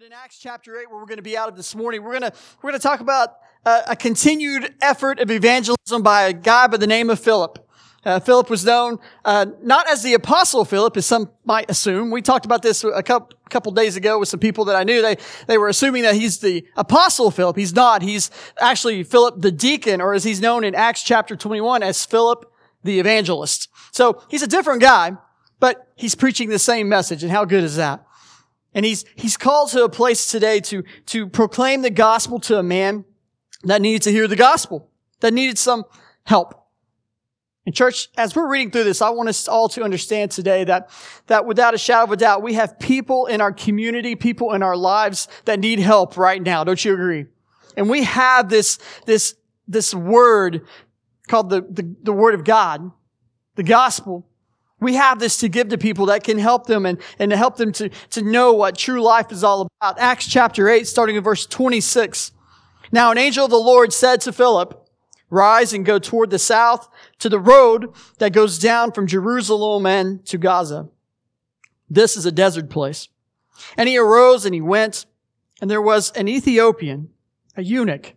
In Acts chapter 8, where we're going to be out of this morning, we're going to, we're going to talk about uh, a continued effort of evangelism by a guy by the name of Philip. Uh, Philip was known uh, not as the apostle Philip, as some might assume. We talked about this a couple, couple days ago with some people that I knew. They they were assuming that he's the apostle Philip. He's not. He's actually Philip the deacon, or as he's known in Acts chapter 21 as Philip the evangelist. So he's a different guy, but he's preaching the same message. And how good is that? And he's, he's called to a place today to, to proclaim the gospel to a man that needed to hear the gospel, that needed some help. And church, as we're reading through this, I want us all to understand today that, that without a shadow of a doubt, we have people in our community, people in our lives that need help right now. Don't you agree? And we have this, this, this word called the, the, the word of God, the gospel, we have this to give to people that can help them and, and to help them to, to know what true life is all about. Acts chapter 8, starting in verse 26. Now an angel of the Lord said to Philip, Rise and go toward the south to the road that goes down from Jerusalem and to Gaza. This is a desert place. And he arose and he went, and there was an Ethiopian, a eunuch,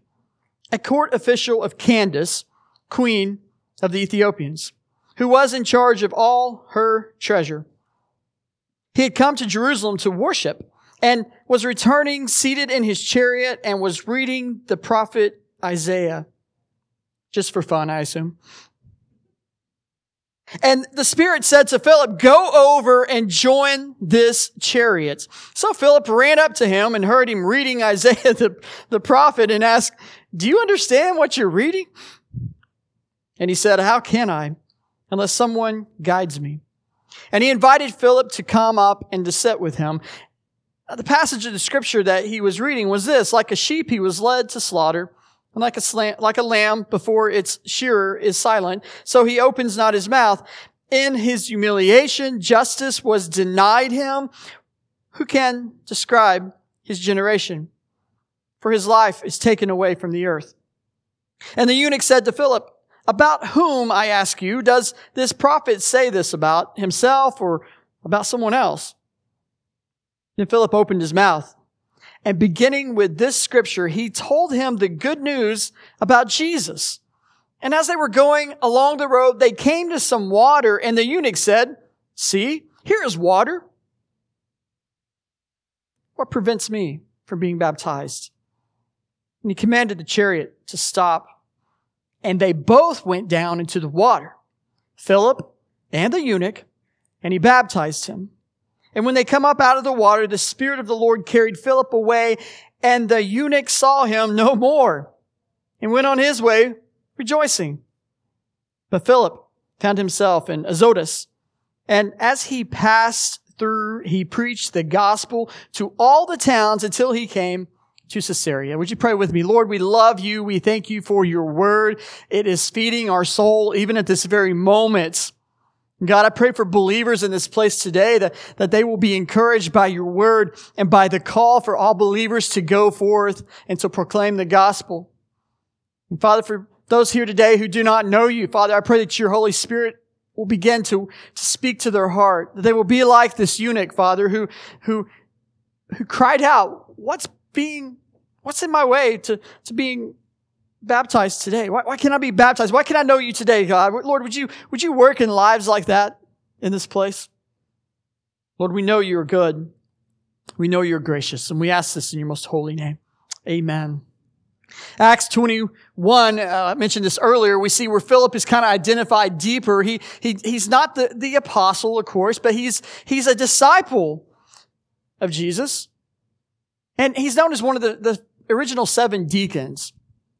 a court official of Candace, queen of the Ethiopians who was in charge of all her treasure. He had come to Jerusalem to worship and was returning seated in his chariot and was reading the prophet Isaiah. Just for fun, I assume. And the Spirit said to Philip, go over and join this chariot. So Philip ran up to him and heard him reading Isaiah the, the prophet and asked, do you understand what you're reading? And he said, how can I? Unless someone guides me. And he invited Philip to come up and to sit with him. Uh, the passage of the scripture that he was reading was this, like a sheep he was led to slaughter, and like a, slam, like a lamb before its shearer is silent, so he opens not his mouth. In his humiliation, justice was denied him. Who can describe his generation? For his life is taken away from the earth. And the eunuch said to Philip, about whom, I ask you, does this prophet say this about himself or about someone else? Then Philip opened his mouth and beginning with this scripture, he told him the good news about Jesus. And as they were going along the road, they came to some water and the eunuch said, see, here is water. What prevents me from being baptized? And he commanded the chariot to stop and they both went down into the water, Philip and the eunuch, and he baptized him. And when they come up out of the water, the Spirit of the Lord carried Philip away, and the eunuch saw him no more, and went on his way rejoicing. But Philip found himself in Azotus, and as he passed through, he preached the gospel to all the towns until he came to Caesarea. Would you pray with me? Lord, we love you. We thank you for your word. It is feeding our soul even at this very moment. God, I pray for believers in this place today that, that they will be encouraged by your word and by the call for all believers to go forth and to proclaim the gospel. And Father, for those here today who do not know you, Father, I pray that your Holy Spirit will begin to, to speak to their heart. That they will be like this eunuch, Father, who, who, who cried out, what's being, what's in my way to, to being baptized today? Why, why can't I be baptized? Why can't I know you today, God? Lord, would you, would you work in lives like that in this place? Lord, we know you're good. We know you're gracious, and we ask this in your most holy name. Amen. Acts 21, uh, I mentioned this earlier, we see where Philip is kind of identified deeper. He, he, he's not the, the apostle, of course, but he's, he's a disciple of Jesus. And he's known as one of the, the original seven deacons.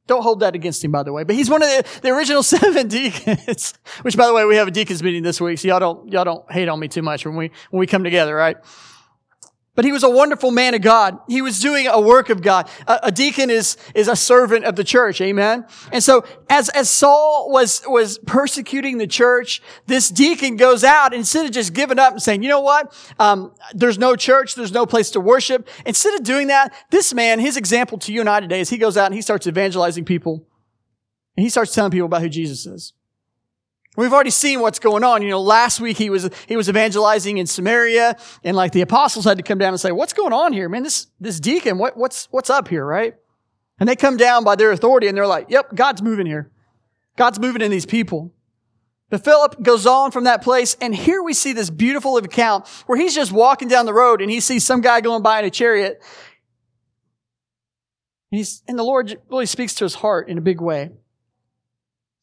Don't hold that against him, by the way. But he's one of the, the original seven deacons. Which, by the way, we have a deacons meeting this week, so y'all don't y'all don't hate on me too much when we when we come together, right? But he was a wonderful man of God. He was doing a work of God. A, a, deacon is, is a servant of the church. Amen. And so as, as Saul was, was persecuting the church, this deacon goes out instead of just giving up and saying, you know what? Um, there's no church. There's no place to worship. Instead of doing that, this man, his example to you and I today is he goes out and he starts evangelizing people and he starts telling people about who Jesus is. We've already seen what's going on. You know, last week he was, he was evangelizing in Samaria and like the apostles had to come down and say, what's going on here? Man, this, this deacon, what, what's, what's up here, right? And they come down by their authority and they're like, yep, God's moving here. God's moving in these people. But Philip goes on from that place and here we see this beautiful account where he's just walking down the road and he sees some guy going by in a chariot. And he's, and the Lord really speaks to his heart in a big way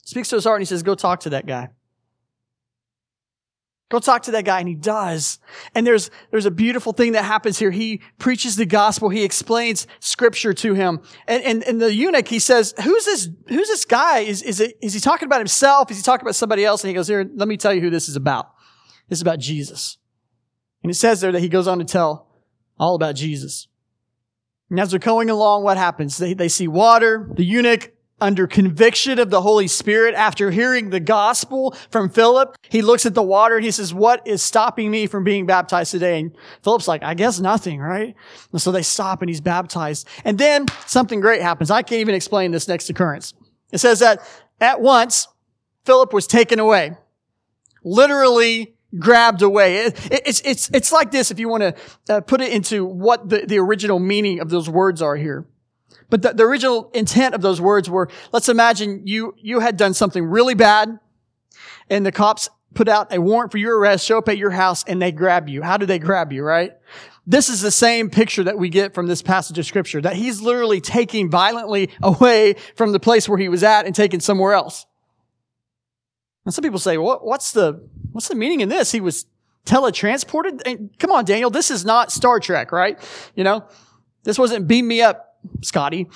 speaks to his heart and he says, Go talk to that guy. Go talk to that guy. And he does. And there's, there's a beautiful thing that happens here. He preaches the gospel. He explains scripture to him. And, and, and the eunuch, he says, who's this, who's this guy? Is, is it, is he talking about himself? Is he talking about somebody else? And he goes, here, let me tell you who this is about. This is about Jesus. And it says there that he goes on to tell all about Jesus. And as they're going along, what happens? They, they see water. The eunuch under conviction of the Holy Spirit after hearing the gospel from Philip. He looks at the water and he says, what is stopping me from being baptized today? And Philip's like, I guess nothing, right? And so they stop and he's baptized. And then something great happens. I can't even explain this next occurrence. It says that at once, Philip was taken away. Literally grabbed away. It, it, it's, it's, it's like this if you want to uh, put it into what the, the original meaning of those words are here. But the, the original intent of those words were, let's imagine you, you had done something really bad and the cops put out a warrant for your arrest, show up at your house and they grab you. How do they grab you, right? This is the same picture that we get from this passage of scripture, that he's literally taking violently away from the place where he was at and taken somewhere else. And some people say, what, what's the, what's the meaning in this? He was teletransported? And come on, Daniel, this is not Star Trek, right? You know, this wasn't beam me up Scotty.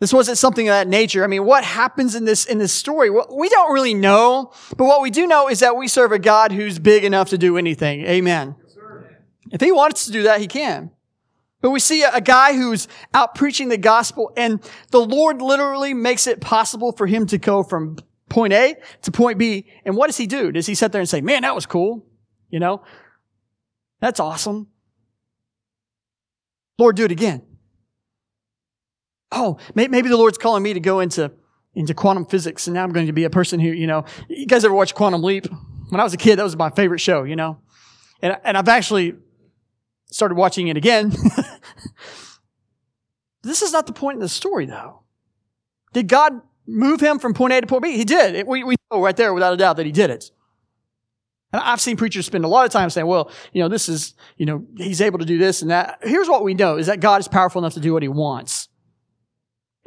This wasn't something of that nature. I mean, what happens in this, in this story? Well, we don't really know, but what we do know is that we serve a God who's big enough to do anything. Amen. if he wants to do that, he can. But we see a, a guy who's out preaching the gospel and the Lord literally makes it possible for him to go from point A to point B. And what does he do? Does he sit there and say, man, that was cool? You know, that's awesome. Lord, do it again oh, maybe the Lord's calling me to go into, into quantum physics and now I'm going to be a person who, you know, you guys ever watch Quantum Leap? When I was a kid, that was my favorite show, you know? And, and I've actually started watching it again. this is not the point in the story though. Did God move him from point A to point B? He did. We, we know right there without a doubt that he did it. And I've seen preachers spend a lot of time saying, well, you know, this is, you know, he's able to do this and that. Here's what we know is that God is powerful enough to do what he wants.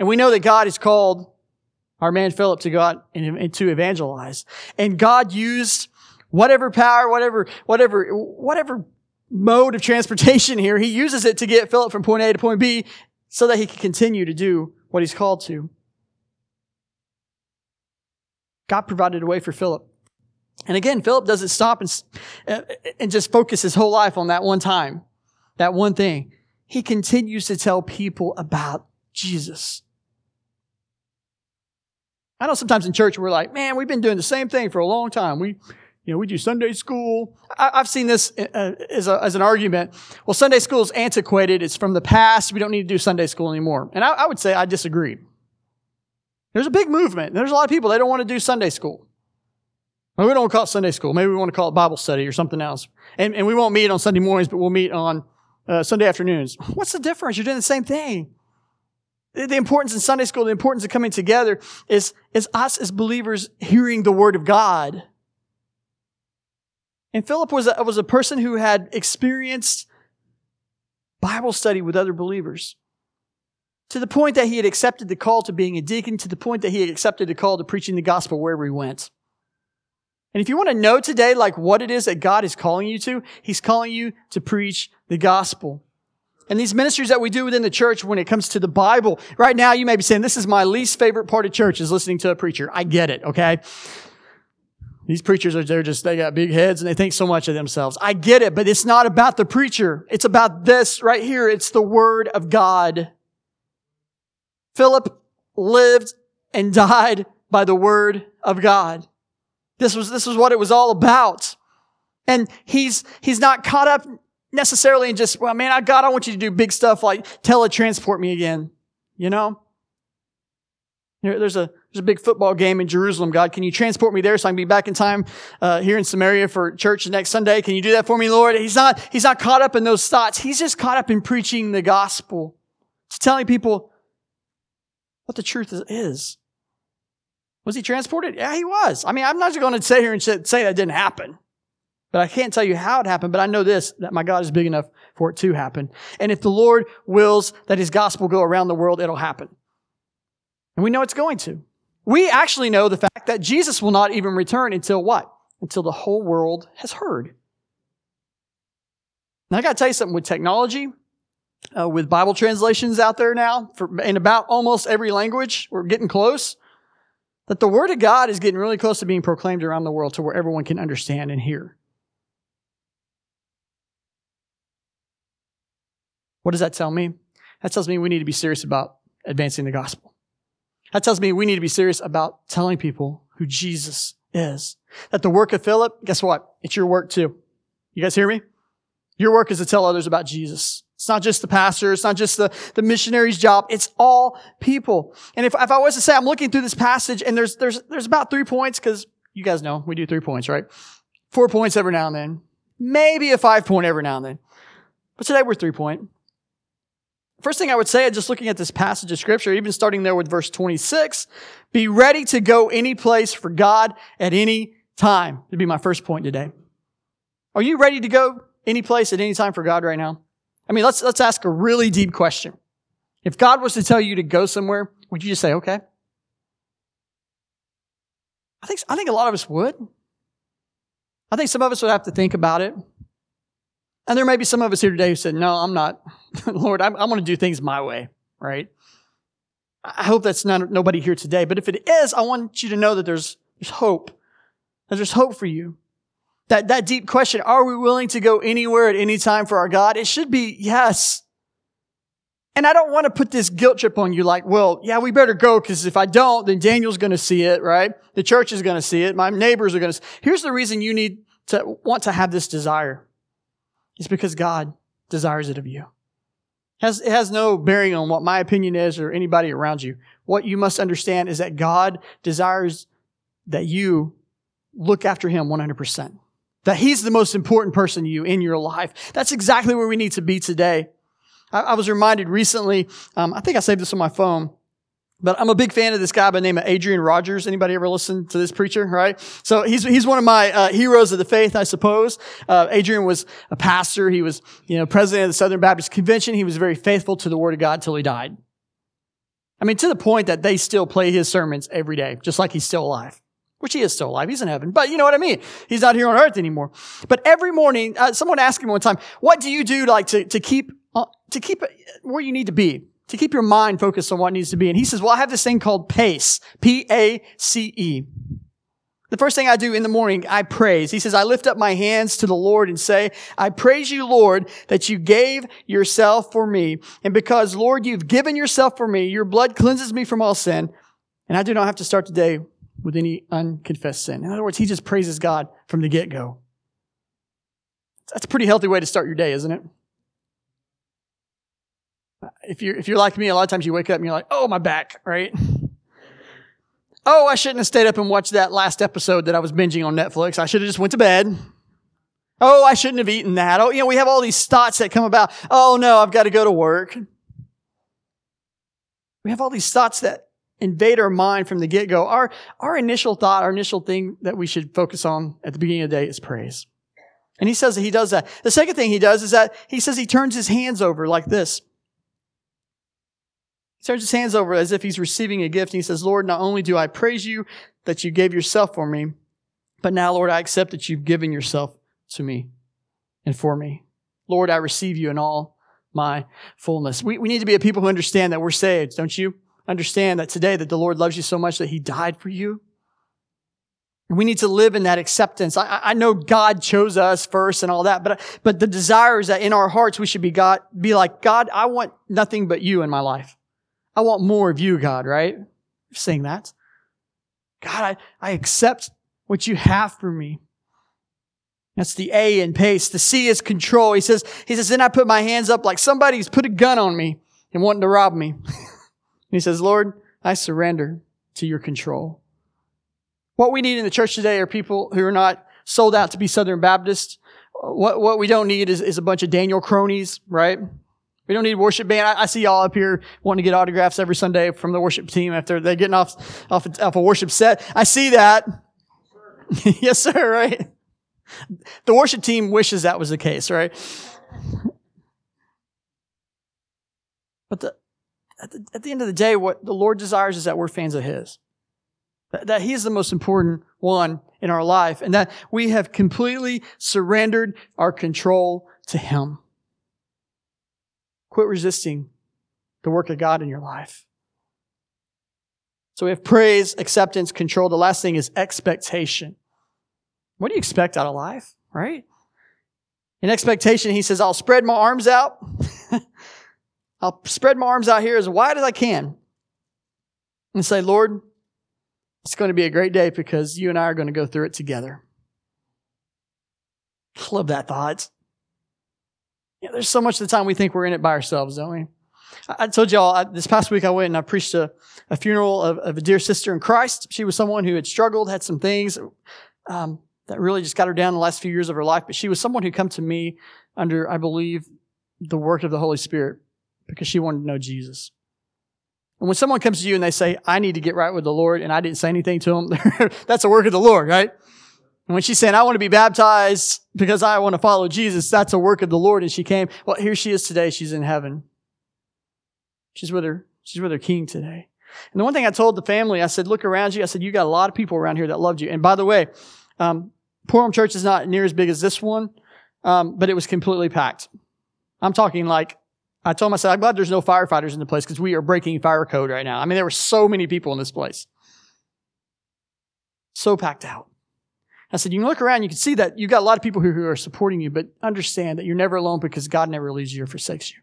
And we know that God has called our man Philip to go out and, and to evangelize. And God used whatever power, whatever, whatever, whatever mode of transportation here, he uses it to get Philip from point A to point B so that he can continue to do what he's called to. God provided a way for Philip. And again, Philip doesn't stop and, and just focus his whole life on that one time, that one thing. He continues to tell people about Jesus. I know sometimes in church we're like, man, we've been doing the same thing for a long time. We, you know, we do Sunday school. I, have seen this uh, as, a, as, an argument. Well, Sunday school is antiquated. It's from the past. We don't need to do Sunday school anymore. And I, I would say I disagree. There's a big movement. There's a lot of people, they don't want to do Sunday school. Well, we don't call it Sunday school. Maybe we want to call it Bible study or something else. And, and we won't meet on Sunday mornings, but we'll meet on uh, Sunday afternoons. What's the difference? You're doing the same thing. The importance in Sunday school, the importance of coming together is, is us as believers hearing the word of God. And Philip was a, was a person who had experienced Bible study with other believers to the point that he had accepted the call to being a deacon, to the point that he had accepted the call to preaching the gospel wherever he went. And if you want to know today, like what it is that God is calling you to, he's calling you to preach the gospel. And these ministries that we do within the church when it comes to the Bible, right now you may be saying, this is my least favorite part of church is listening to a preacher. I get it, okay? These preachers are, they're just, they got big heads and they think so much of themselves. I get it, but it's not about the preacher. It's about this right here. It's the Word of God. Philip lived and died by the Word of God. This was, this was what it was all about. And he's, he's not caught up necessarily in just, well, man, I, God, I want you to do big stuff like teletransport me again. You know? There's a, There's a big football game in Jerusalem. God, can you transport me there so I can be back in time uh, here in Samaria for church next Sunday? Can you do that for me, Lord? He's not, he's not caught up in those thoughts. He's just caught up in preaching the gospel. It's telling people what the truth is. Was he transported? Yeah, he was. I mean, I'm not just going to sit here and say that didn't happen. But I can't tell you how it happened, but I know this, that my God is big enough for it to happen. And if the Lord wills that his gospel go around the world, it'll happen. And we know it's going to. We actually know the fact that Jesus will not even return until what? Until the whole world has heard. Now I got to tell you something with technology, uh, with Bible translations out there now for, in about almost every language, we're getting close, that the Word of God is getting really close to being proclaimed around the world to where everyone can understand and hear. What does that tell me? That tells me we need to be serious about advancing the gospel. That tells me we need to be serious about telling people who Jesus is. That the work of Philip, guess what? It's your work too. You guys hear me? Your work is to tell others about Jesus. It's not just the pastor. It's not just the, the missionary's job. It's all people. And if, if I was to say, I'm looking through this passage and there's, there's, there's about three points because you guys know we do three points, right? Four points every now and then. Maybe a five point every now and then. But today we're three point. First thing I would say, just looking at this passage of scripture, even starting there with verse 26, be ready to go any place for God at any time. Would be my first point today. Are you ready to go any place at any time for God right now? I mean, let's, let's ask a really deep question. If God was to tell you to go somewhere, would you just say, okay? I think, I think a lot of us would. I think some of us would have to think about it. And there may be some of us here today who said, No, I'm not. Lord, I'm, I'm going to do things my way, right? I hope that's not nobody here today. But if it is, I want you to know that there's, there's hope. That there's hope for you. That, that deep question, are we willing to go anywhere at any time for our God? It should be yes. And I don't want to put this guilt trip on you like, well, yeah, we better go because if I don't, then Daniel's going to see it, right? The church is going to see it. My neighbors are going to. Here's the reason you need to want to have this desire. It's because God desires it of you. It has, it has no bearing on what my opinion is or anybody around you. What you must understand is that God desires that you look after Him 100%. That He's the most important person to you in your life. That's exactly where we need to be today. I, I was reminded recently, um, I think I saved this on my phone. But I'm a big fan of this guy by the name of Adrian Rogers. Anybody ever listen to this preacher, right? So he's, he's one of my uh, heroes of the faith, I suppose. Uh, Adrian was a pastor. He was, you know, president of the Southern Baptist Convention. He was very faithful to the Word of God until he died. I mean, to the point that they still play his sermons every day, just like he's still alive. Which he is still alive. He's in heaven. But you know what I mean? He's not here on earth anymore. But every morning, uh, someone asked him one time, what do you do like to, to keep, uh, to keep where you need to be? To keep your mind focused on what needs to be. And he says, well, I have this thing called PACE. P-A-C-E. The first thing I do in the morning, I praise. He says, I lift up my hands to the Lord and say, I praise you, Lord, that you gave yourself for me. And because, Lord, you've given yourself for me, your blood cleanses me from all sin. And I do not have to start the day with any unconfessed sin. In other words, he just praises God from the get-go. That's a pretty healthy way to start your day, isn't it? If you're, if you're like me, a lot of times you wake up and you're like, oh, my back, right? Oh, I shouldn't have stayed up and watched that last episode that I was binging on Netflix. I should have just went to bed. Oh, I shouldn't have eaten that. Oh, you know, we have all these thoughts that come about. Oh no, I've got to go to work. We have all these thoughts that invade our mind from the get-go. Our, our initial thought, our initial thing that we should focus on at the beginning of the day is praise. And he says that he does that. The second thing he does is that he says he turns his hands over like this. He turns his hands over as if he's receiving a gift. And he says, Lord, not only do I praise you that you gave yourself for me, but now, Lord, I accept that you've given yourself to me and for me. Lord, I receive you in all my fullness. We, we need to be a people who understand that we're saved, don't you? Understand that today that the Lord loves you so much that he died for you. We need to live in that acceptance. I, I know God chose us first and all that, but, but the desire is that in our hearts we should be God, be like, God, I want nothing but you in my life. I want more of you, God, right? Saying that. God, I, I accept what you have for me. That's the A in pace. The C is control. He says, he says, then I put my hands up like somebody's put a gun on me and wanting to rob me. he says, Lord, I surrender. to your control. What we need in the church today are people who are not sold out to be Southern Baptists. What, what we don't need is, is a bunch of Daniel cronies, right? We don't need worship band. I, I, see y'all up here wanting to get autographs every Sunday from the worship team after they're getting off, off, off a worship set. I see that. yes, sir, right? The worship team wishes that was the case, right? But the, at, the, at the end of the day, what the Lord desires is that we're fans of His. That, that He is the most important one in our life and that we have completely surrendered our control to Him. Quit resisting the work of God in your life. So we have praise, acceptance, control. The last thing is expectation. What do you expect out of life, right? In expectation, he says, I'll spread my arms out. I'll spread my arms out here as wide as I can and say, Lord, it's going to be a great day because you and I are going to go through it together. I love that thought. Yeah, there's so much of the time we think we're in it by ourselves, don't we? I, told y'all I, this past week I went and I preached a, a funeral of, of, a dear sister in Christ. She was someone who had struggled, had some things um, that really just got her down the last few years of her life. But she was someone who come to me under, I believe, the work of the Holy Spirit because she wanted to know Jesus. And when someone comes to you and they say, I need to get right with the Lord, and I didn't say anything to them, that's a work of the Lord, right? And when she's saying, I want to be baptized because I want to follow Jesus, that's a work of the Lord. And she came, well, here she is today. She's in heaven. She's with her, she's with her king today. And the one thing I told the family, I said, look around you. I said, you got a lot of people around here that loved you. And by the way, um, Purim Church is not near as big as this one, um, but it was completely packed. I'm talking like, I told myself, I'm glad there's no firefighters in the place because we are breaking fire code right now. I mean, there were so many people in this place. So packed out. I said, you can look around, you can see that you've got a lot of people who, who are supporting you, but understand that you're never alone because God never leaves you or forsakes you.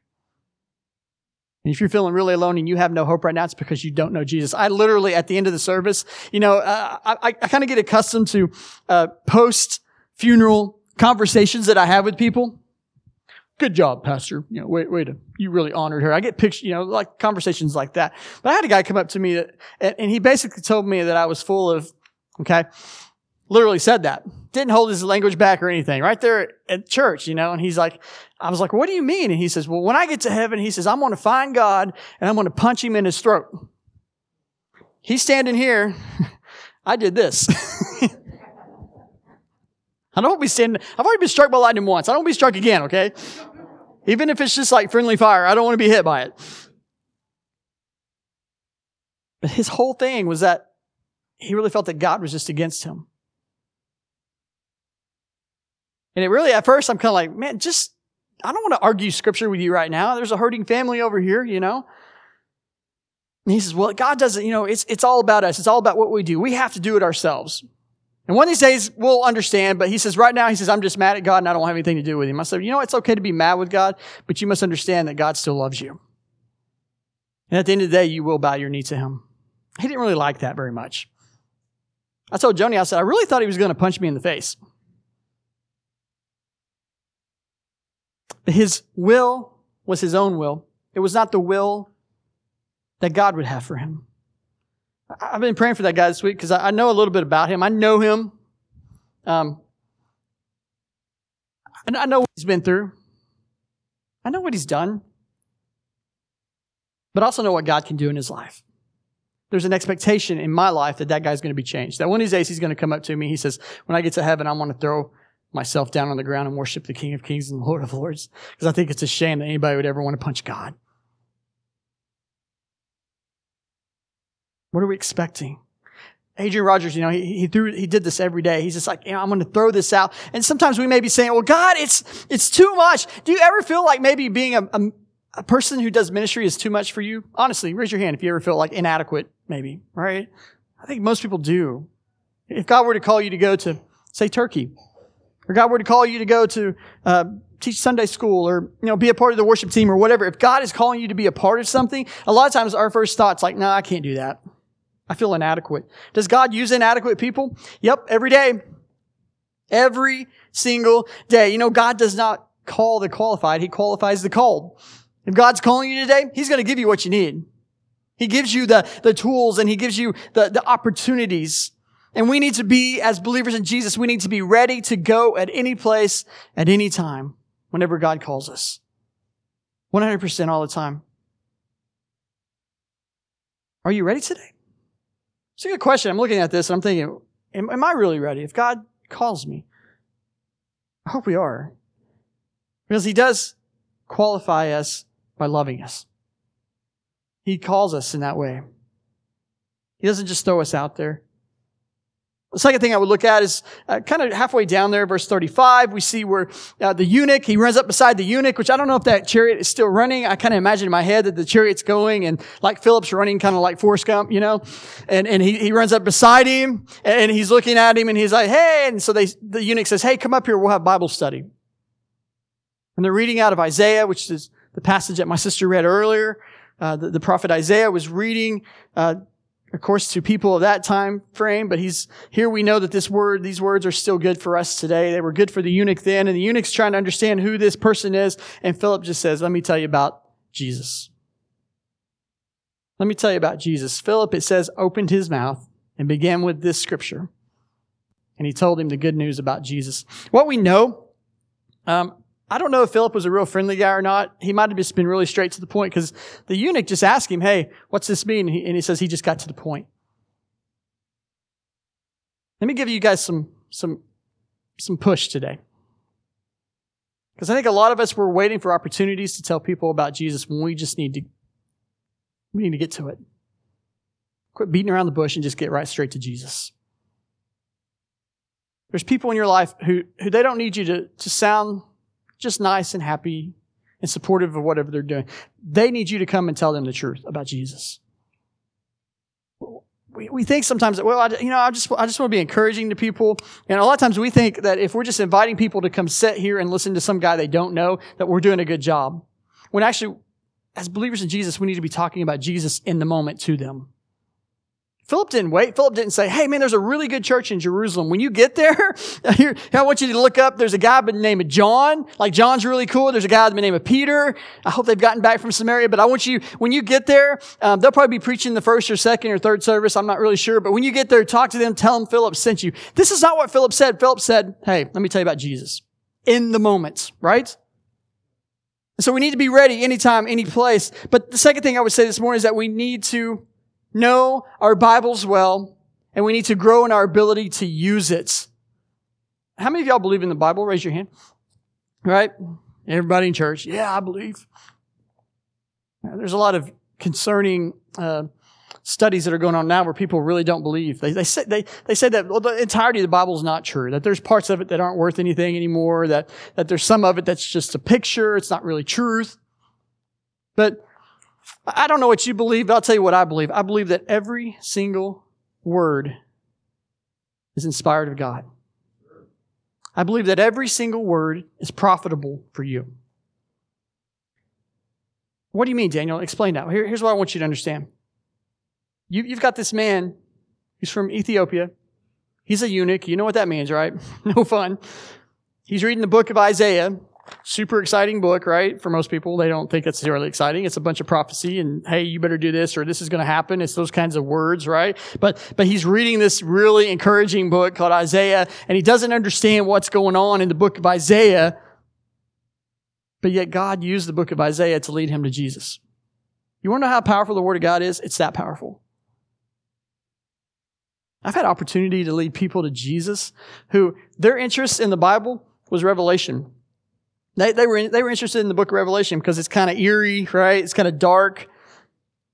And if you're feeling really alone and you have no hope right now, it's because you don't know Jesus. I literally, at the end of the service, you know, uh, I, I kind of get accustomed to uh, post funeral conversations that I have with people. Good job, Pastor. You know, wait, wait, you really honored her. I get pictures, you know, like conversations like that. But I had a guy come up to me that, and he basically told me that I was full of, okay, literally said that. Didn't hold his language back or anything. Right there at church, you know, and he's like, I was like, what do you mean? And he says, well, when I get to heaven, he says, I'm going to find God and I'm going to punch him in his throat. He's standing here. I did this. I don't want to be standing, I've already been struck by lightning once. I don't want to be struck again, okay? Even if it's just like friendly fire, I don't want to be hit by it. But his whole thing was that he really felt that God was just against him. And it really, at first, I'm kind of like, man, just, I don't want to argue scripture with you right now. There's a hurting family over here, you know? And he says, well, God doesn't, you know, it's, it's all about us. It's all about what we do. We have to do it ourselves. And one of these days we'll understand, but he says right now, he says, I'm just mad at God and I don't have anything to do with him. I said, you know, it's okay to be mad with God, but you must understand that God still loves you. And at the end of the day, you will bow your knee to him. He didn't really like that very much. I told Joni, I said, I really thought he was going to punch me in the face. His will was his own will. It was not the will that God would have for him. I've been praying for that guy this week because I know a little bit about him. I know him. Um, I know what he's been through. I know what he's done. But I also know what God can do in his life. There's an expectation in my life that that guy's going to be changed. That one of these days he's going to come up to me. He says, when I get to heaven, I'm going to throw myself down on the ground and worship the King of Kings and the Lord of Lords. Because I think it's a shame that anybody would ever want to punch God. What are we expecting? Adrian Rogers, you know, he, he threw, he did this every day. He's just like, you know, I'm going to throw this out. And sometimes we may be saying, well, God, it's, it's too much. Do you ever feel like maybe being a, a, a person who does ministry is too much for you? Honestly, raise your hand if you ever feel like inadequate, maybe, right? I think most people do. If God were to call you to go to, say, Turkey, or God were to call you to go to uh, teach Sunday school or you know be a part of the worship team or whatever, if God is calling you to be a part of something, a lot of times our first thought's like, "No, nah, I can't do that. I feel inadequate." Does God use inadequate people? Yep, every day, every single day. You know, God does not call the qualified; He qualifies the called. If God's calling you today, He's going to give you what you need. He gives you the, the tools and he gives you the, the opportunities. And we need to be, as believers in Jesus, we need to be ready to go at any place, at any time, whenever God calls us. 100% all the time. Are you ready today? It's a good question. I'm looking at this and I'm thinking, am, am I really ready? If God calls me, I hope we are. Because he does qualify us by loving us. He calls us in that way. He doesn't just throw us out there. The second thing I would look at is uh, kind of halfway down there, verse 35. We see where uh, the eunuch, he runs up beside the eunuch, which I don't know if that chariot is still running. I kind of imagine in my head that the chariot's going and like Philip's running kind of like Forrest Gump, you know? And, and he, he runs up beside him and he's looking at him and he's like, hey. And so they, the eunuch says, hey, come up here. We'll have Bible study. And they're reading out of Isaiah, which is the passage that my sister read earlier. Uh, the, the, prophet Isaiah was reading, uh, of course, to people of that time frame, but he's here. We know that this word, these words are still good for us today. They were good for the eunuch then, and the eunuch's trying to understand who this person is. And Philip just says, "Let me tell you about Jesus." Let me tell you about Jesus. Philip, it says, opened his mouth and began with this scripture, and he told him the good news about Jesus. What we know, um, I don't know if Philip was a real friendly guy or not. He might have just been really straight to the point because the eunuch just asked him, Hey, what's this mean? And he, says he just got to the point. Let me give you guys some, some, some push today. Because I think a lot of us were waiting for opportunities to tell people about Jesus when we just need to, we need to get to it. Quit beating around the bush and just get right straight to Jesus. There's people in your life who, who they don't need you to, to sound just nice and happy and supportive of whatever they're doing. They need you to come and tell them the truth about Jesus. We, we think sometimes that, well, I, you know, I just, I just want to be encouraging to people. And a lot of times we think that if we're just inviting people to come sit here and listen to some guy they don't know, that we're doing a good job. When actually, as believers in Jesus, we need to be talking about Jesus in the moment to them. Philip didn't wait. Philip didn't say, Hey, man, there's a really good church in Jerusalem. When you get there, I want you to look up. There's a guy by the name of John. Like, John's really cool. There's a guy by the name of Peter. I hope they've gotten back from Samaria, but I want you, when you get there, um, they'll probably be preaching the first or second or third service. I'm not really sure, but when you get there, talk to them, tell them Philip sent you. This is not what Philip said. Philip said, Hey, let me tell you about Jesus in the moment, right? So we need to be ready anytime, any place. But the second thing I would say this morning is that we need to know our Bibles well, and we need to grow in our ability to use it. How many of y'all believe in the Bible? Raise your hand. Right? Everybody in church. Yeah, I believe. There's a lot of concerning uh, studies that are going on now where people really don't believe. They, they say, they, they say that well, the entirety of the Bible is not true, that there's parts of it that aren't worth anything anymore, that, that there's some of it that's just a picture, it's not really truth. But I don't know what you believe, but I'll tell you what I believe. I believe that every single word is inspired of God. I believe that every single word is profitable for you. What do you mean, Daniel? Explain that. Here, here's what I want you to understand. You, you've got this man He's from Ethiopia. He's a eunuch. You know what that means, right? no fun. He's reading the book of Isaiah super exciting book, right? For most people, they don't think it's really exciting. It's a bunch of prophecy and, hey, you better do this or this is going to happen. It's those kinds of words, right? But, but he's reading this really encouraging book called Isaiah and he doesn't understand what's going on in the book of Isaiah. But yet God used the book of Isaiah to lead him to Jesus. You want to know how powerful the word of God is? It's that powerful. I've had opportunity to lead people to Jesus who their interest in the Bible was revelation. They, they, were, they were interested in the book of Revelation because it's kind of eerie, right? It's kind of dark.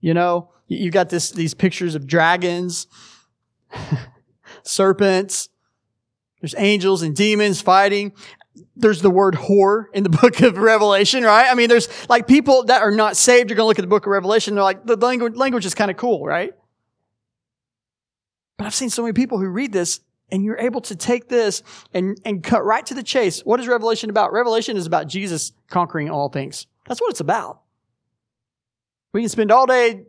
You know, you've got this, these pictures of dragons, serpents, there's angels and demons fighting. There's the word whore in the book of Revelation, right? I mean, there's like people that are not saved are going to look at the book of Revelation. They're like, the language, language is kind of cool, right? But I've seen so many people who read this and you're able to take this and, and cut right to the chase. What is Revelation about? Revelation is about Jesus conquering all things. That's what it's about. We can spend all day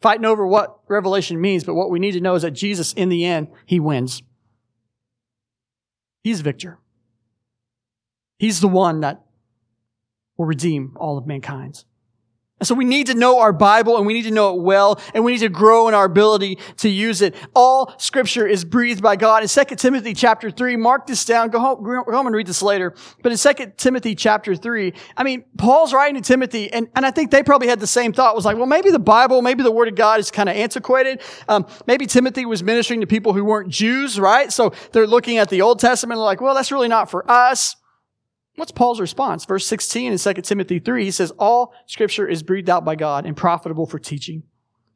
fighting over what Revelation means, but what we need to know is that Jesus, in the end, he wins. He's victor. He's the one that will redeem all of mankind. So we need to know our Bible and we need to know it well and we need to grow in our ability to use it. All scripture is breathed by God. In 2 Timothy chapter 3, mark this down. Go home, go home and read this later. But in 2 Timothy chapter 3, I mean, Paul's writing to Timothy and, and I think they probably had the same thought. Was like, well, maybe the Bible, maybe the Word of God is kind of antiquated. Um, maybe Timothy was ministering to people who weren't Jews, right? So they're looking at the Old Testament and like, well, that's really not for us. What's Paul's response? Verse 16 in 2 Timothy 3, he says, All scripture is breathed out by God and profitable for teaching,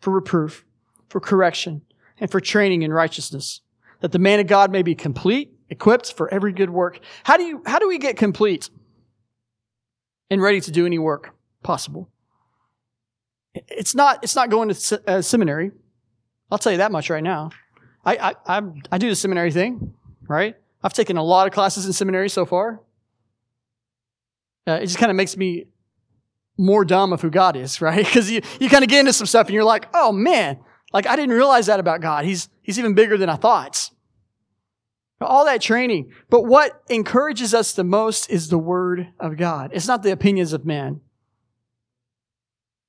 for reproof, for correction, and for training in righteousness, that the man of God may be complete, equipped for every good work. How do you, how do we get complete and ready to do any work possible? It's not, it's not going to uh, seminary. I'll tell you that much right now. I, I, I, I do the seminary thing, right? I've taken a lot of classes in seminary so far. Uh, it just kind of makes me more dumb of who God is, right? Because you, you kind of get into some stuff and you're like, oh man, like I didn't realize that about God. He's, he's even bigger than I thought. All that training. But what encourages us the most is the word of God. It's not the opinions of men.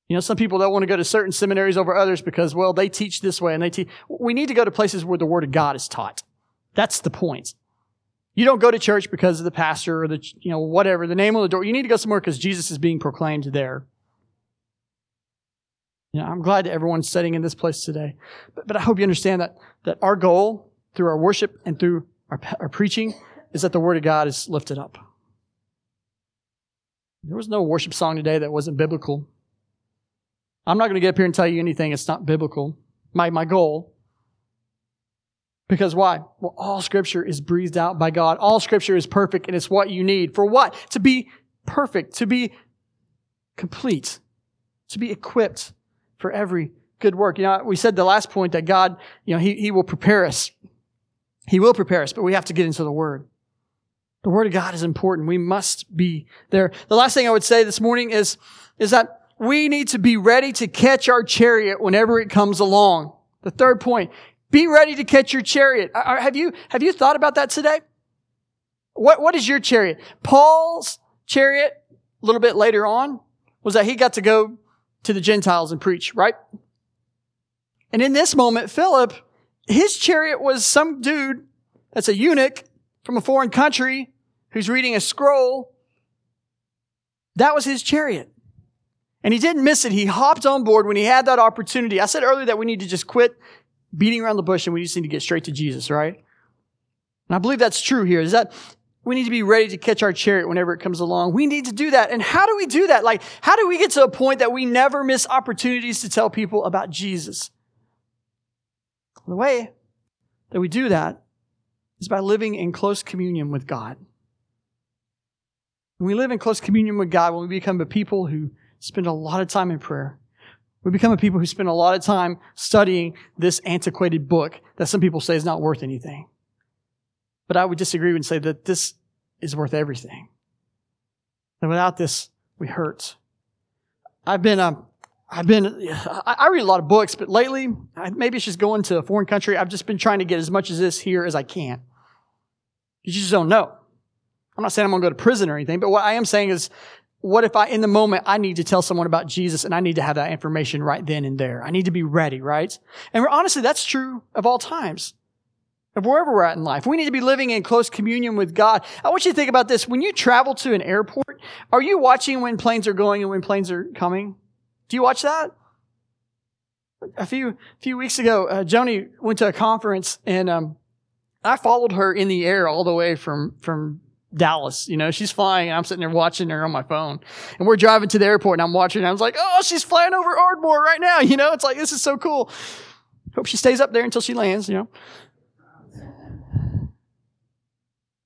You know, some people don't want to go to certain seminaries over others because, well, they teach this way and they teach. We need to go to places where the word of God is taught. That's the point. You don't go to church because of the pastor or the, you know, whatever, the name on the door. You need to go somewhere because Jesus is being proclaimed there. You know, I'm glad that everyone's sitting in this place today. But, but I hope you understand that, that our goal through our worship and through our, our preaching is that the Word of God is lifted up. There was no worship song today that wasn't biblical. I'm not going to get up here and tell you anything It's not biblical. My, my goal because why? Well, all scripture is breathed out by God. All scripture is perfect and it's what you need. For what? To be perfect, to be complete, to be equipped for every good work. You know, we said the last point that God, you know, He, he will prepare us. He will prepare us, but we have to get into the Word. The Word of God is important. We must be there. The last thing I would say this morning is, is that we need to be ready to catch our chariot whenever it comes along. The third point, be ready to catch your chariot. Uh, uh, have you, have you thought about that today? What, what is your chariot? Paul's chariot, a little bit later on, was that he got to go to the Gentiles and preach, right? And in this moment, Philip, his chariot was some dude that's a eunuch from a foreign country who's reading a scroll. That was his chariot. And he didn't miss it. He hopped on board when he had that opportunity. I said earlier that we need to just quit beating around the bush and we just need to get straight to Jesus, right? And I believe that's true here. Is that we need to be ready to catch our chariot whenever it comes along. We need to do that. And how do we do that? Like, how do we get to a point that we never miss opportunities to tell people about Jesus? The way that we do that is by living in close communion with God. When we live in close communion with God, when we become a people who spend a lot of time in prayer, we become a people who spend a lot of time studying this antiquated book that some people say is not worth anything. But I would disagree and say that this is worth everything. And without this, we hurt. I've been, um, I've been, I, read a lot of books, but lately, maybe it's just going to a foreign country. I've just been trying to get as much of this here as I can. You just don't know. I'm not saying I'm going to go to prison or anything, but what I am saying is what if I, in the moment, I need to tell someone about Jesus and I need to have that information right then and there? I need to be ready, right? And honestly, that's true of all times. Of wherever we're at in life. We need to be living in close communion with God. I want you to think about this. When you travel to an airport, are you watching when planes are going and when planes are coming? Do you watch that? A few, few weeks ago, uh, Joni went to a conference and, um, I followed her in the air all the way from, from Dallas. You know, she's flying. I'm sitting there watching her on my phone. And we're driving to the airport and I'm watching and I was like, oh, she's flying over Ardmore right now. You know, it's like, this is so cool. Hope she stays up there until she lands, you know.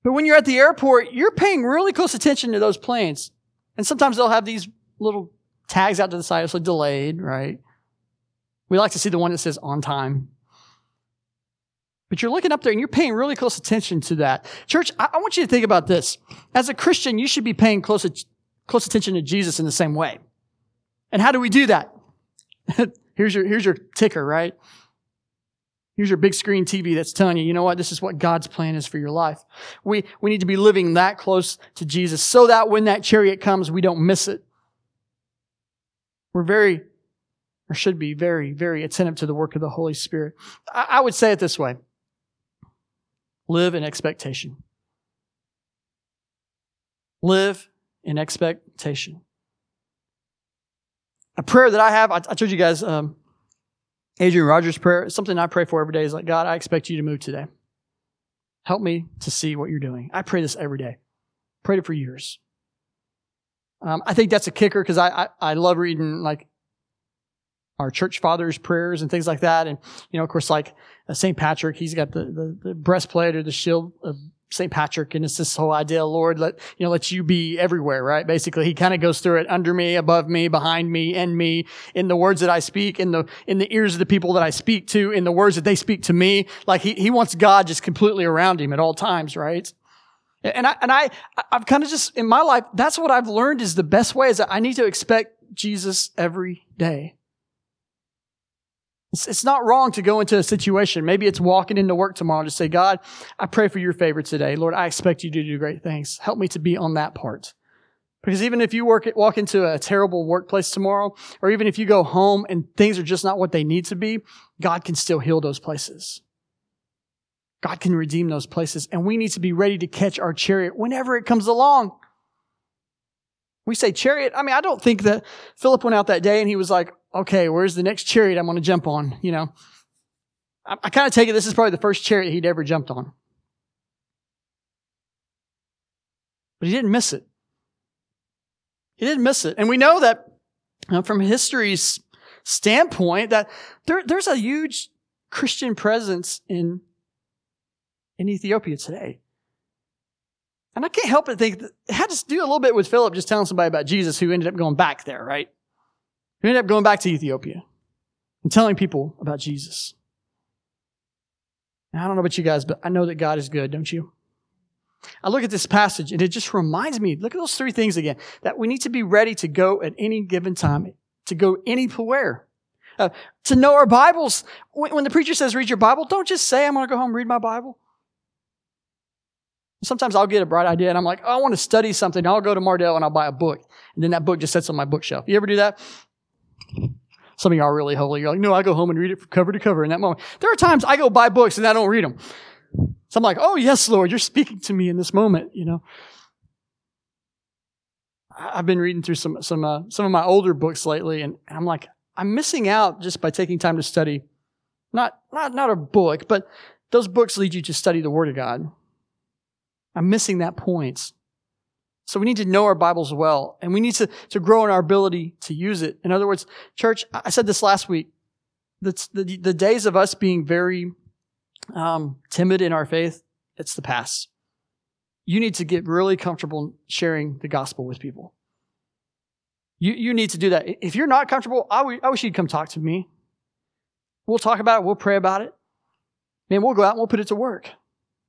But when you're at the airport, you're paying really close attention to those planes. And sometimes they'll have these little tags out to the side. It's like delayed, right? We like to see the one that says on time. But you're looking up there and you're paying really close attention to that. Church, I, I want you to think about this. As a Christian, you should be paying close, close attention to Jesus in the same way. And how do we do that? here's your, here's your ticker, right? Here's your big screen TV that's telling you, you know what? This is what God's plan is for your life. We, we need to be living that close to Jesus so that when that chariot comes, we don't miss it. We're very, or should be very, very attentive to the work of the Holy Spirit. I, I would say it this way live in expectation. Live in expectation. A prayer that I have, I, I told you guys, um, Adrian Rogers' prayer, something I pray for every day is like, God, I expect you to move today. Help me to see what you're doing. I pray this every day. Prayed it for years. Um, I think that's a kicker because I, I, I love reading like our church fathers' prayers and things like that. And, you know, of course, like Uh, St. Patrick, he's got the, the, the, breastplate or the shield of St. Patrick. And it's this whole idea, Lord, let, you know, let you be everywhere, right? Basically, he kind of goes through it under me, above me, behind me, in me, in the words that I speak, in the, in the ears of the people that I speak to, in the words that they speak to me. Like he, he wants God just completely around him at all times, right? And I, and I, I've kind of just, in my life, that's what I've learned is the best way is I need to expect Jesus every day. It's, it's not wrong to go into a situation. Maybe it's walking into work tomorrow to say, God, I pray for your favor today. Lord, I expect you to do great things. Help me to be on that part. Because even if you work, walk into a terrible workplace tomorrow, or even if you go home and things are just not what they need to be, God can still heal those places. God can redeem those places. And we need to be ready to catch our chariot whenever it comes along. We say chariot. I mean, I don't think that Philip went out that day and he was like, okay, where's the next chariot I'm going to jump on? You know, I, I kind of take it this is probably the first chariot he'd ever jumped on. But he didn't miss it. He didn't miss it. And we know that you know, from history's standpoint that there, there's a huge Christian presence in, in Ethiopia today. And I can't help but think that it had to do a little bit with Philip just telling somebody about Jesus who ended up going back there, right? Who ended up going back to Ethiopia and telling people about Jesus. Now, I don't know about you guys, but I know that God is good, don't you? I look at this passage and it just reminds me, look at those three things again, that we need to be ready to go at any given time, to go anywhere. Uh, to know our Bibles. When, when the preacher says read your Bible, don't just say, I'm going to go home and read my Bible. Sometimes I'll get a bright idea and I'm like, oh, I want to study something. I'll go to Mardel and I'll buy a book. And then that book just sits on my bookshelf. You ever do that? Some of y'all are really holy. You're like, no, I go home and read it from cover to cover in that moment. There are times I go buy books and I don't read them. So I'm like, oh, yes, Lord, you're speaking to me in this moment, you know. I've been reading through some, some, uh, some of my older books lately and I'm like, I'm missing out just by taking time to study. Not, not, not a book, but those books lead you to study the Word of God. I'm missing that point. So we need to know our Bibles well, and we need to, to grow in our ability to use it. In other words, church, I said this last week, the, the, the days of us being very um, timid in our faith, it's the past. You need to get really comfortable sharing the gospel with people. You, you need to do that. If you're not comfortable, I, w- I wish you'd come talk to me. We'll talk about it. We'll pray about it. Man, we'll go out and we'll put it to work.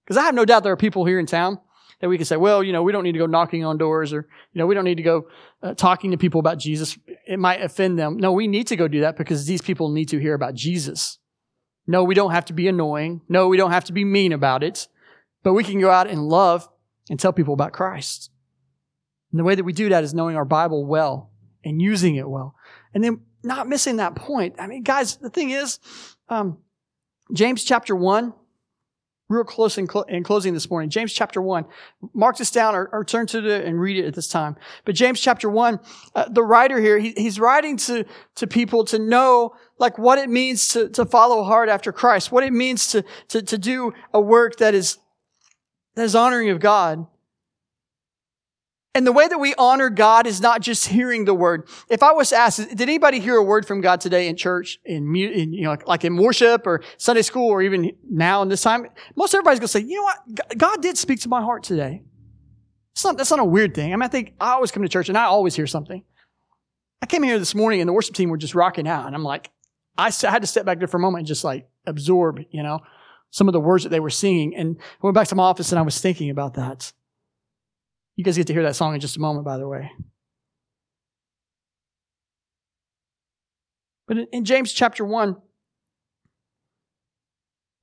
Because I have no doubt there are people here in town that we can say, well, you know, we don't need to go knocking on doors or, you know, we don't need to go uh, talking to people about Jesus. It might offend them. No, we need to go do that because these people need to hear about Jesus. No, we don't have to be annoying. No, we don't have to be mean about it, but we can go out and love and tell people about Christ. And the way that we do that is knowing our Bible well and using it well. And then not missing that point. I mean, guys, the thing is, um, James chapter 1, real close in, cl- in, closing this morning. James chapter 1. Mark this down or, or, turn to it and read it at this time. But James chapter 1, uh, the writer here, he, he's writing to, to people to know like what it means to, to follow hard after Christ, what it means to, to, to do a work that is, that is honoring of God. And the way that we honor God is not just hearing the word. If I was asked, did anybody hear a word from God today in church, in, in you know, like in worship or Sunday school or even now in this time? Most everybody's going to say, you know what? God did speak to my heart today. It's not, that's not a weird thing. I mean, I think I always come to church and I always hear something. I came here this morning and the worship team were just rocking out and I'm like, I had to step back there for a moment and just like absorb, you know, some of the words that they were singing. And I went back to my office and I was thinking about that. You guys get to hear that song in just a moment, by the way. But in James chapter 1,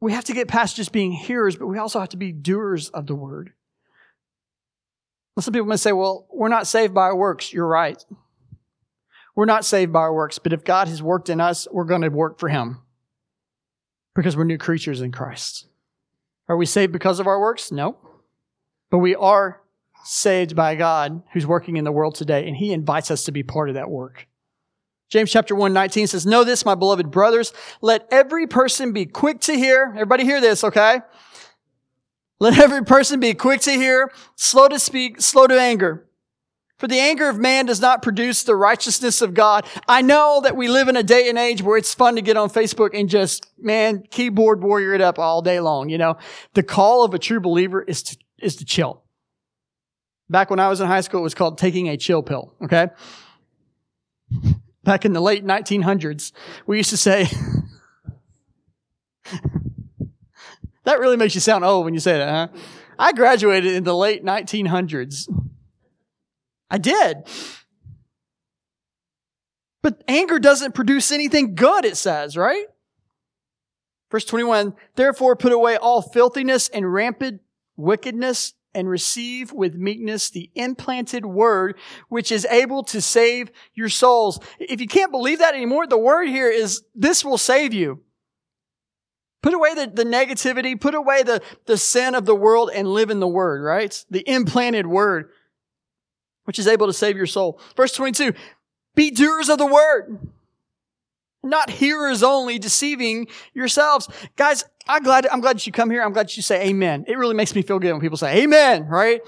we have to get past just being hearers, but we also have to be doers of the word. Some people may say, well, we're not saved by our works. You're right. We're not saved by our works, but if God has worked in us, we're going to work for Him because we're new creatures in Christ. Are we saved because of our works? No. But we are saved by God who's working in the world today, and He invites us to be part of that work. James chapter 1, 19 says, Know this, my beloved brothers, let every person be quick to hear. Everybody hear this, okay? Let every person be quick to hear, slow to speak, slow to anger. For the anger of man does not produce the righteousness of God. I know that we live in a day and age where it's fun to get on Facebook and just, man, keyboard warrior it up all day long. You know, the call of a true believer is to, is to chill. Back when I was in high school, it was called taking a chill pill. Okay. Back in the late 1900s, we used to say, that really makes you sound old when you say that, huh? I graduated in the late 1900s. I did. But anger doesn't produce anything good, it says, right? Verse 21, therefore put away all filthiness and rampant wickedness and receive with meekness the implanted word, which is able to save your souls. If you can't believe that anymore, the word here is this will save you. Put away the, the negativity, put away the, the sin of the world and live in the word, right? The implanted word which is able to save your soul. Verse 22, be doers of the word, not hearers only, deceiving yourselves. Guys, I'm glad, I'm glad you come here. I'm glad you say amen. It really makes me feel good when people say amen, right?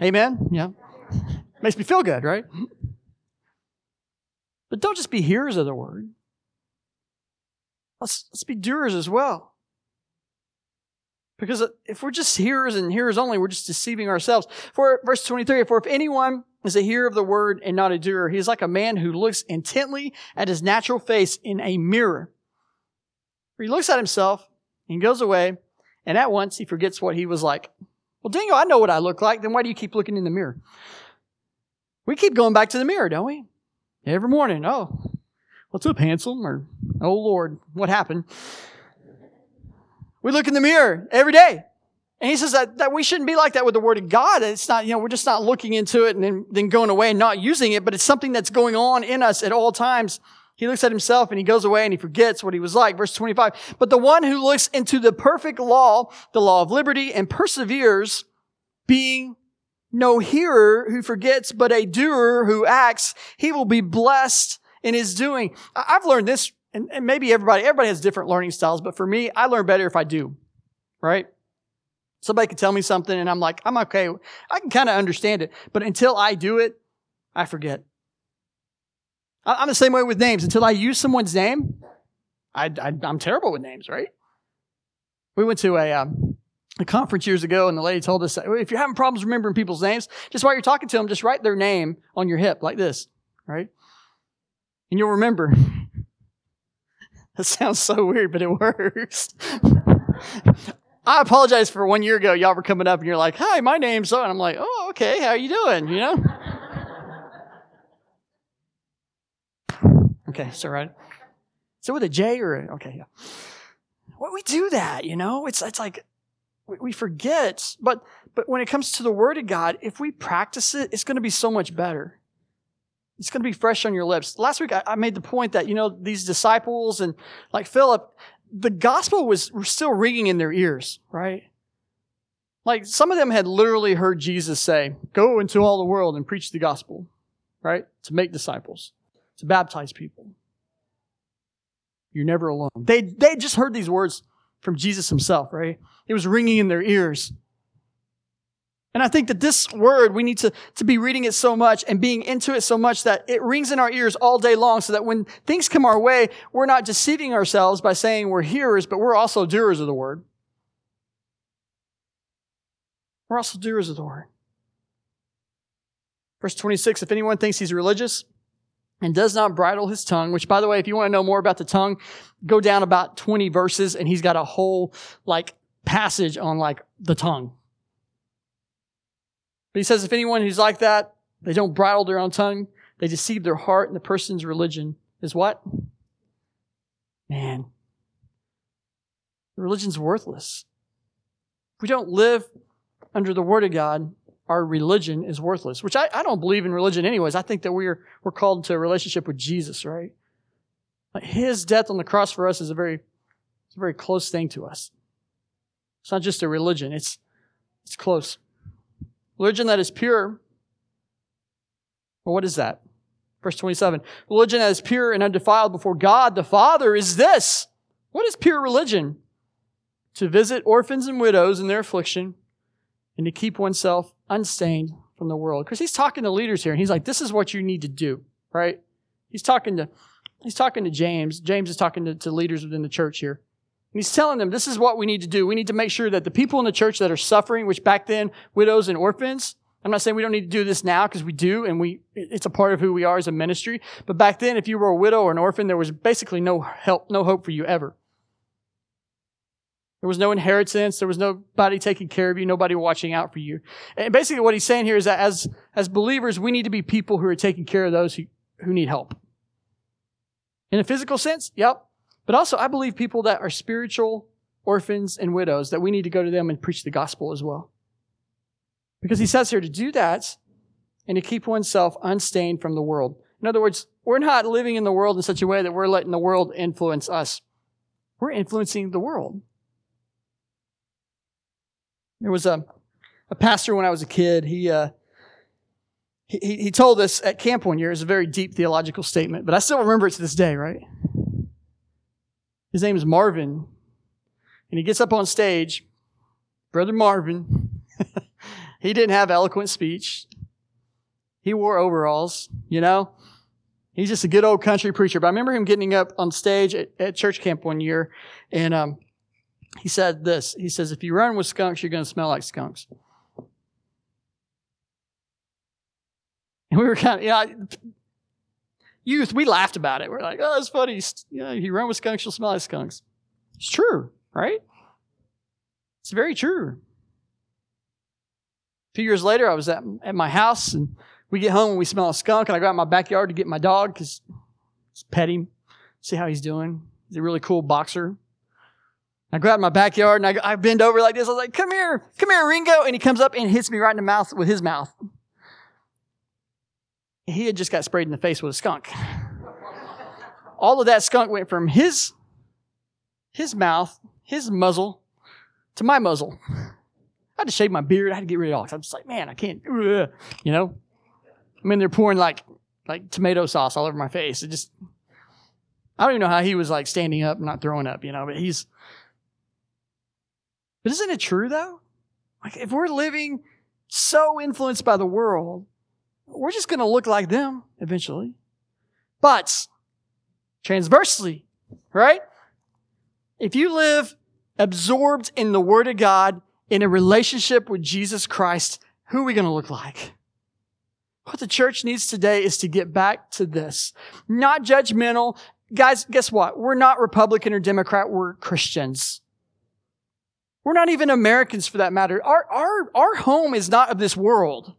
Amen. Yeah. makes me feel good, right? But don't just be hearers of the word. Let's, let's be doers as well. Because if we're just hearers and hearers only, we're just deceiving ourselves. For verse 23, for if anyone is a hearer of the word and not a doer, he is like a man who looks intently at his natural face in a mirror. He looks at himself and goes away, and at once he forgets what he was like. Well, Dingo, I know what I look like. Then why do you keep looking in the mirror? We keep going back to the mirror, don't we? Every morning. Oh, what's up, handsome? Or, oh Lord, what happened? We look in the mirror every day. And he says that, that we shouldn't be like that with the word of God. It's not, you know, we're just not looking into it and then, then going away and not using it, but it's something that's going on in us at all times. He looks at himself and he goes away and he forgets what he was like. Verse 25. But the one who looks into the perfect law, the law of liberty, and perseveres, being no hearer who forgets, but a doer who acts, he will be blessed in his doing. I've learned this and, maybe everybody, everybody has different learning styles, but for me, I learn better if I do, right? Somebody can tell me something and I'm like, I'm okay. I can kind of understand it. But until I do it, I forget. I'm the same way with names. Until I use someone's name, I, am terrible with names, right? We went to a, um, a conference years ago and the lady told us, if you're having problems remembering people's names, just while you're talking to them, just write their name on your hip like this, right? And you'll remember. That sounds so weird, but it works. I apologize for one year ago. Y'all were coming up and you're like, "Hi, my name's so," and I'm like, "Oh, okay. How are you doing?" You know. Okay, so right. So with a J or okay, yeah. Well, we do that, you know. It's it's like we, we forget, but but when it comes to the Word of God, if we practice it, it's going to be so much better. It's going to be fresh on your lips. Last week, I, I made the point that, you know, these disciples and like Philip, the gospel was still ringing in their ears, right? Like some of them had literally heard Jesus say, go into all the world and preach the gospel, right? To make disciples, to baptize people. You're never alone. They, they just heard these words from Jesus himself, right? It was ringing in their ears. And I think that this word, we need to, to be reading it so much and being into it so much that it rings in our ears all day long so that when things come our way, we're not deceiving ourselves by saying we're hearers, but we're also doers of the word. We're also doers of the word. Verse 26, if anyone thinks he's religious and does not bridle his tongue, which by the way, if you want to know more about the tongue, go down about 20 verses and he's got a whole like passage on like the tongue but he says, if anyone who's like that, they don't bridle their own tongue, they deceive their heart, and the person's religion is what? Man, religion's worthless. If we don't live under the Word of God, our religion is worthless, which I, I don't believe in religion anyways. I think that we're, we're called to a relationship with Jesus, right? His death on the cross for us is a very, it's a very close thing to us. It's not just a religion, it's, it's close. Religion that is pure. Well, what is that? Verse 27. Religion that is pure and undefiled before God the Father is this. What is pure religion? To visit orphans and widows in their affliction and to keep oneself unstained from the world. Because he's talking to leaders here and he's like, this is what you need to do, right? He's talking to, he's talking to James. James is talking to, to leaders within the church here. And he's telling them, this is what we need to do. We need to make sure that the people in the church that are suffering, which back then, widows and orphans, I'm not saying we don't need to do this now because we do and we, it's a part of who we are as a ministry. But back then, if you were a widow or an orphan, there was basically no help, no hope for you ever. There was no inheritance. There was nobody taking care of you, nobody watching out for you. And basically what he's saying here is that as, as believers, we need to be people who are taking care of those who, who need help. In a physical sense, yep. But also, I believe people that are spiritual orphans and widows, that we need to go to them and preach the gospel as well. Because he says here to do that and to keep oneself unstained from the world. In other words, we're not living in the world in such a way that we're letting the world influence us. We're influencing the world. There was a, a pastor when I was a kid. He, uh, he, he told us at camp one year. It's a very deep theological statement, but I still remember it to this day, right? His name is Marvin. And he gets up on stage. Brother Marvin. he didn't have eloquent speech. He wore overalls, you know? He's just a good old country preacher. But I remember him getting up on stage at, at church camp one year, and um, he said this. He says, if you run with skunks, you're going to smell like skunks. And we were kind of, yeah, youth, we laughed about it. We're like, oh, it's funny. You if you run with skunks, you'll smell like skunks. It's true, right? It's very true. A few years later, I was at, at my house and we get home and we smell a skunk and I go out in my backyard to get my dog because pet him, see how he's doing. He's a really cool boxer. I go out in my backyard and I, I bend over like this. I was like, come here, come here, Ringo. And he comes up and hits me right in the mouth with his mouth. He had just got sprayed in the face with a skunk. All of that skunk went from his, his mouth, his muzzle, to my muzzle. I had to shave my beard. I had to get rid of it all. I'm just like, man, I can't, you know? I mean, they're pouring like, like tomato sauce all over my face. It just, I don't even know how he was like standing up, not throwing up, you know, but he's, but isn't it true though? Like if we're living so influenced by the world, we're just going to look like them eventually. But transversely, right? If you live absorbed in the Word of God in a relationship with Jesus Christ, who are we going to look like? What the church needs today is to get back to this. Not judgmental. Guys, guess what? We're not Republican or Democrat. We're Christians. We're not even Americans for that matter. Our, our, our home is not of this world.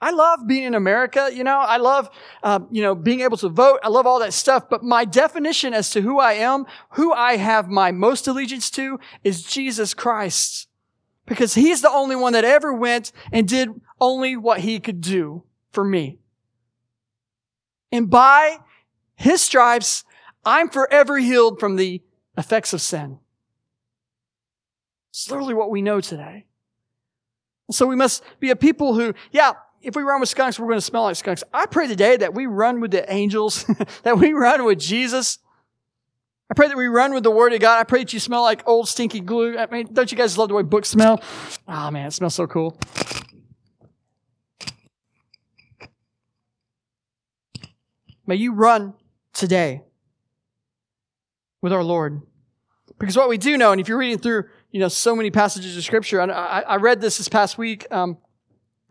I love being in America, you know, I love, uh, you know, being able to vote. I love all that stuff. But my definition as to who I am, who I have my most allegiance to is Jesus Christ. Because he's the only one that ever went and did only what he could do for me. And by his stripes, I'm forever healed from the effects of sin. It's literally what we know today. So we must be a people who, yeah, if we run with skunks, we're going to smell like skunks. I pray today that we run with the angels, that we run with Jesus. I pray that we run with the Word of God. I pray that you smell like old stinky glue. I mean, don't you guys love the way books smell? Oh man, it smells so cool. May you run today with our Lord. Because what we do know, and if you're reading through you know, so many passages of scripture. I, I read this this past week. Um,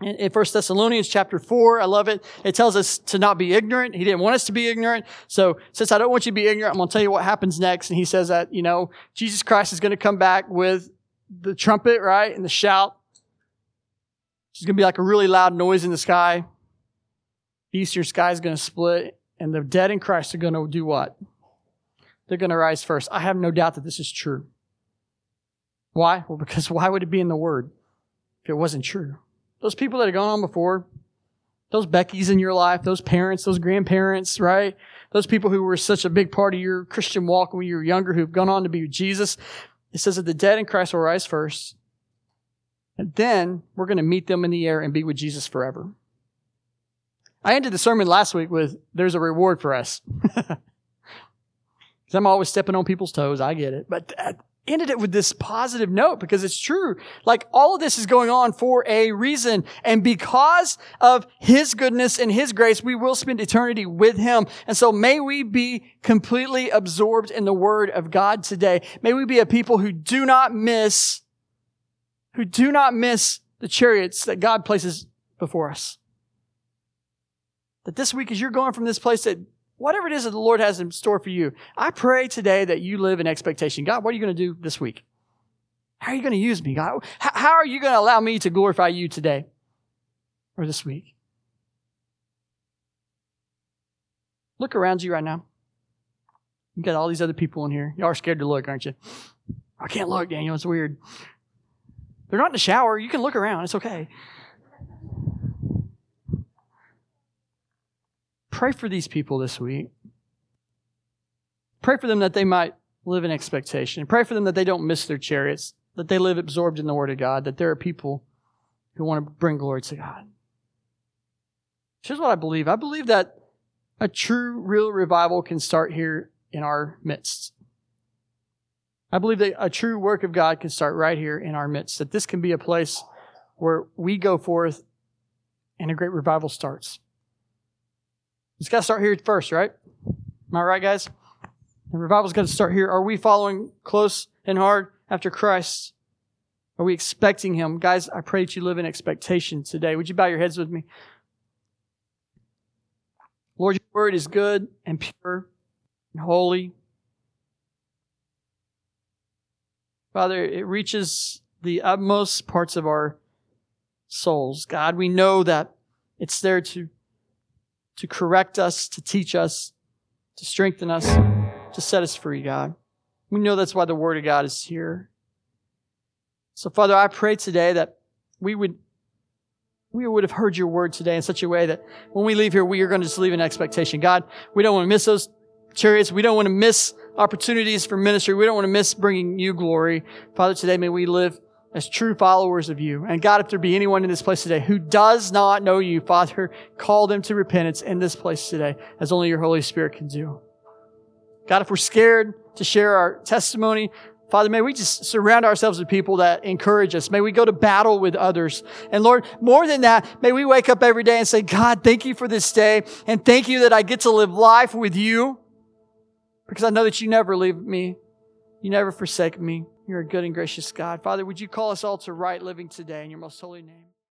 in First Thessalonians chapter four, I love it. It tells us to not be ignorant. He didn't want us to be ignorant. So since I don't want you to be ignorant, I'm going to tell you what happens next. And he says that, you know, Jesus Christ is going to come back with the trumpet, right? And the shout. It's going to be like a really loud noise in the sky. The eastern sky is going to split and the dead in Christ are going to do what? They're going to rise first. I have no doubt that this is true. Why? Well, because why would it be in the Word if it wasn't true? those people that have gone on before, those Beckys in your life, those parents, those grandparents, right? Those people who were such a big part of your Christian walk when you were younger, who've gone on to be with Jesus. It says that the dead in Christ will rise first. And then we're going to meet them in the air and be with Jesus forever. I ended the sermon last week with, there's a reward for us. Because I'm always stepping on people's toes. I get it. But ended it with this positive note because it's true. Like all of this is going on for a reason. And because of His goodness and His grace, we will spend eternity with Him. And so may we be completely absorbed in the Word of God today. May we be a people who do not miss, who do not miss the chariots that God places before us. That this week, as you're going from this place that whatever it is that the Lord has in store for you, I pray today that you live in expectation. God, what are you going to do this week? How are you going to use me, God? How are you going to allow me to glorify you today or this week? Look around you right now. You got all these other people in here. Y'all are scared to look, aren't you? I can't look, Daniel. It's weird. They're not in the shower. You can look around. It's okay. Pray for these people this week. Pray for them that they might live in expectation. Pray for them that they don't miss their chariots, that they live absorbed in the Word of God, that there are people who want to bring glory to God. Here's what I believe I believe that a true, real revival can start here in our midst. I believe that a true work of God can start right here in our midst, that this can be a place where we go forth and a great revival starts. It's got to start here first, right? Am I right, guys? The revival's got to start here. Are we following close and hard after Christ? Are we expecting Him? Guys, I pray that you live in expectation today. Would you bow your heads with me? Lord, your word is good and pure and holy. Father, it reaches the utmost parts of our souls. God, we know that it's there to to correct us, to teach us, to strengthen us, to set us free, God. We know that's why the Word of God is here. So, Father, I pray today that we would we would have heard your word today in such a way that when we leave here, we are going to just leave an expectation. God, we don't want to miss those chariots. We don't want to miss opportunities for ministry. We don't want to miss bringing you glory. Father, today may we live as true followers of you. And God, if there be anyone in this place today who does not know you, Father, call them to repentance in this place today, as only your Holy Spirit can do. God, if we're scared to share our testimony, Father, may we just surround ourselves with people that encourage us. May we go to battle with others. And Lord, more than that, may we wake up every day and say, God, thank you for this day. And thank you that I get to live life with you because I know that you never leave me. You never forsake me. You're a good and gracious God. Father, would you call us all to right living today in your most holy name?